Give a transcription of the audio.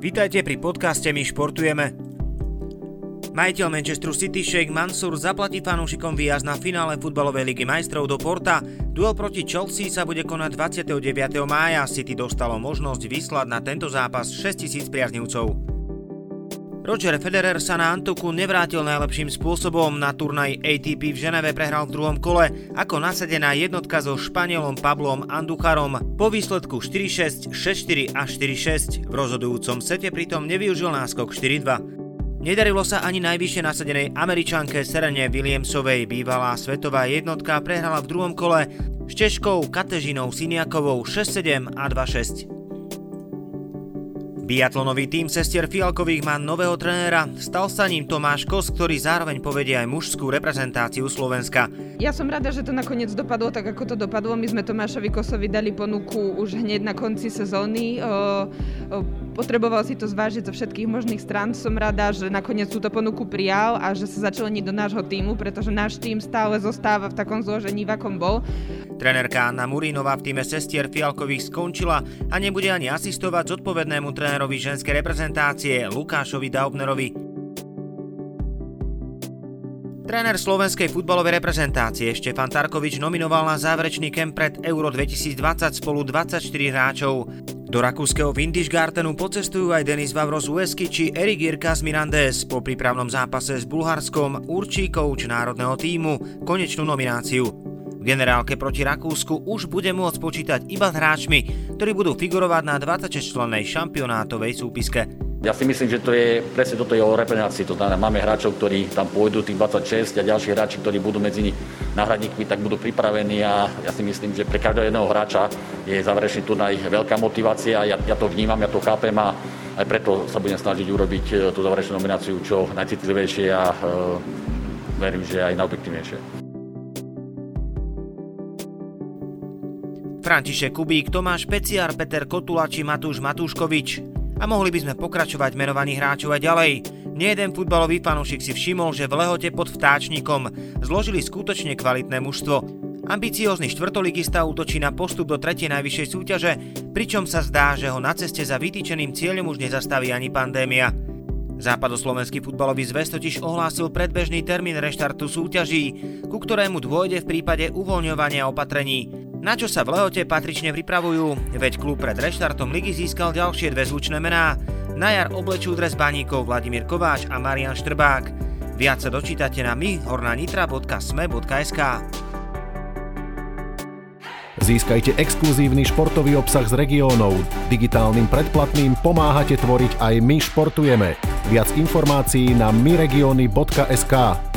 Vítajte pri podcaste My športujeme. Majiteľ Manchester City Sheikh Mansur zaplatí fanúšikom výjazd na finále futbalovej ligy majstrov do Porta. Duel proti Chelsea sa bude konať 29. mája. City dostalo možnosť vyslať na tento zápas 6000 priaznivcov. Roger Federer sa na Antuku nevrátil najlepším spôsobom. Na turnaj ATP v Ženeve prehral v druhom kole ako nasadená jednotka so Španielom Pablom Anducharom po výsledku 4-6, 6-4 a 4-6. V rozhodujúcom sete pritom nevyužil náskok 4-2. Nedarilo sa ani najvyššie nasadenej američanke Serene Williamsovej. Bývalá svetová jednotka prehrala v druhom kole s Češkou Katežinou Siniakovou 6-7 a 2-6. Biatlonový tým sestier Fialkových má nového trénera. Stal sa ním Tomáš Kos, ktorý zároveň povedie aj mužskú reprezentáciu Slovenska. Ja som rada, že to nakoniec dopadlo tak, ako to dopadlo. My sme Tomášovi Kosovi dali ponuku už hneď na konci sezóny. Potreboval si to zvážiť zo všetkých možných strán. Som rada, že nakoniec túto ponuku prijal a že sa začlení do nášho týmu, pretože náš tým stále zostáva v takom zložení, v akom bol. Trenerka Anna Murínová v týme sestier Fialkových skončila a nebude ani asistovať zodpovednému trénerovi ženskej reprezentácie Lukášovi Daubnerovi. Tréner slovenskej futbalovej reprezentácie Štefan Tarkovič nominoval na záverečný kemp pred Euro 2020 spolu 24 hráčov. Do rakúskeho Windischgartenu pocestujú aj Denis Vavros Uesky či Erik Jirka z Mirandes. Po prípravnom zápase s Bulharskom určí kouč národného týmu konečnú nomináciu. V generálke proti Rakúsku už bude môcť počítať iba s hráčmi, ktorí budú figurovať na 26-člennej šampionátovej súpiske. Ja si myslím, že to je presne toto je o reprezentácii. To znamená, máme hráčov, ktorí tam pôjdu tých 26 a ďalší hráči, ktorí budú medzi nich náhradníkmi, tak budú pripravení a ja si myslím, že pre každého jedného hráča je záverečný turnaj veľká motivácia. Ja, ja to vnímam, ja to chápem a aj preto sa budem snažiť urobiť e, tú záverečnú nomináciu čo najcitlivejšie a uh, verím, že aj najobjektívnejšie. František Kubík, Tomáš Peciar, Peter Kotula či Matúš Matúškovič. A mohli by sme pokračovať menovaných hráčov aj ďalej. Nejeden futbalový fanúšik si všimol, že v lehote pod vtáčnikom zložili skutočne kvalitné mužstvo. Ambiciózny štvrtoligista útočí na postup do tretej najvyššej súťaže, pričom sa zdá, že ho na ceste za vytýčeným cieľom už nezastaví ani pandémia. Západoslovenský futbalový zväz totiž ohlásil predbežný termín reštartu súťaží, ku ktorému dôjde v prípade uvoľňovania opatrení. Na čo sa v Lehote patrične pripravujú, veď klub pred reštartom ligy získal ďalšie dve zvučné mená. Na jar oblečú dres baníkov Vladimír Kováč a Marian Štrbák. Viac sa dočítate na myhornanitra.sme.sk Získajte exkluzívny športový obsah z regiónov. Digitálnym predplatným pomáhate tvoriť aj My športujeme. Viac informácií na myregiony.sk.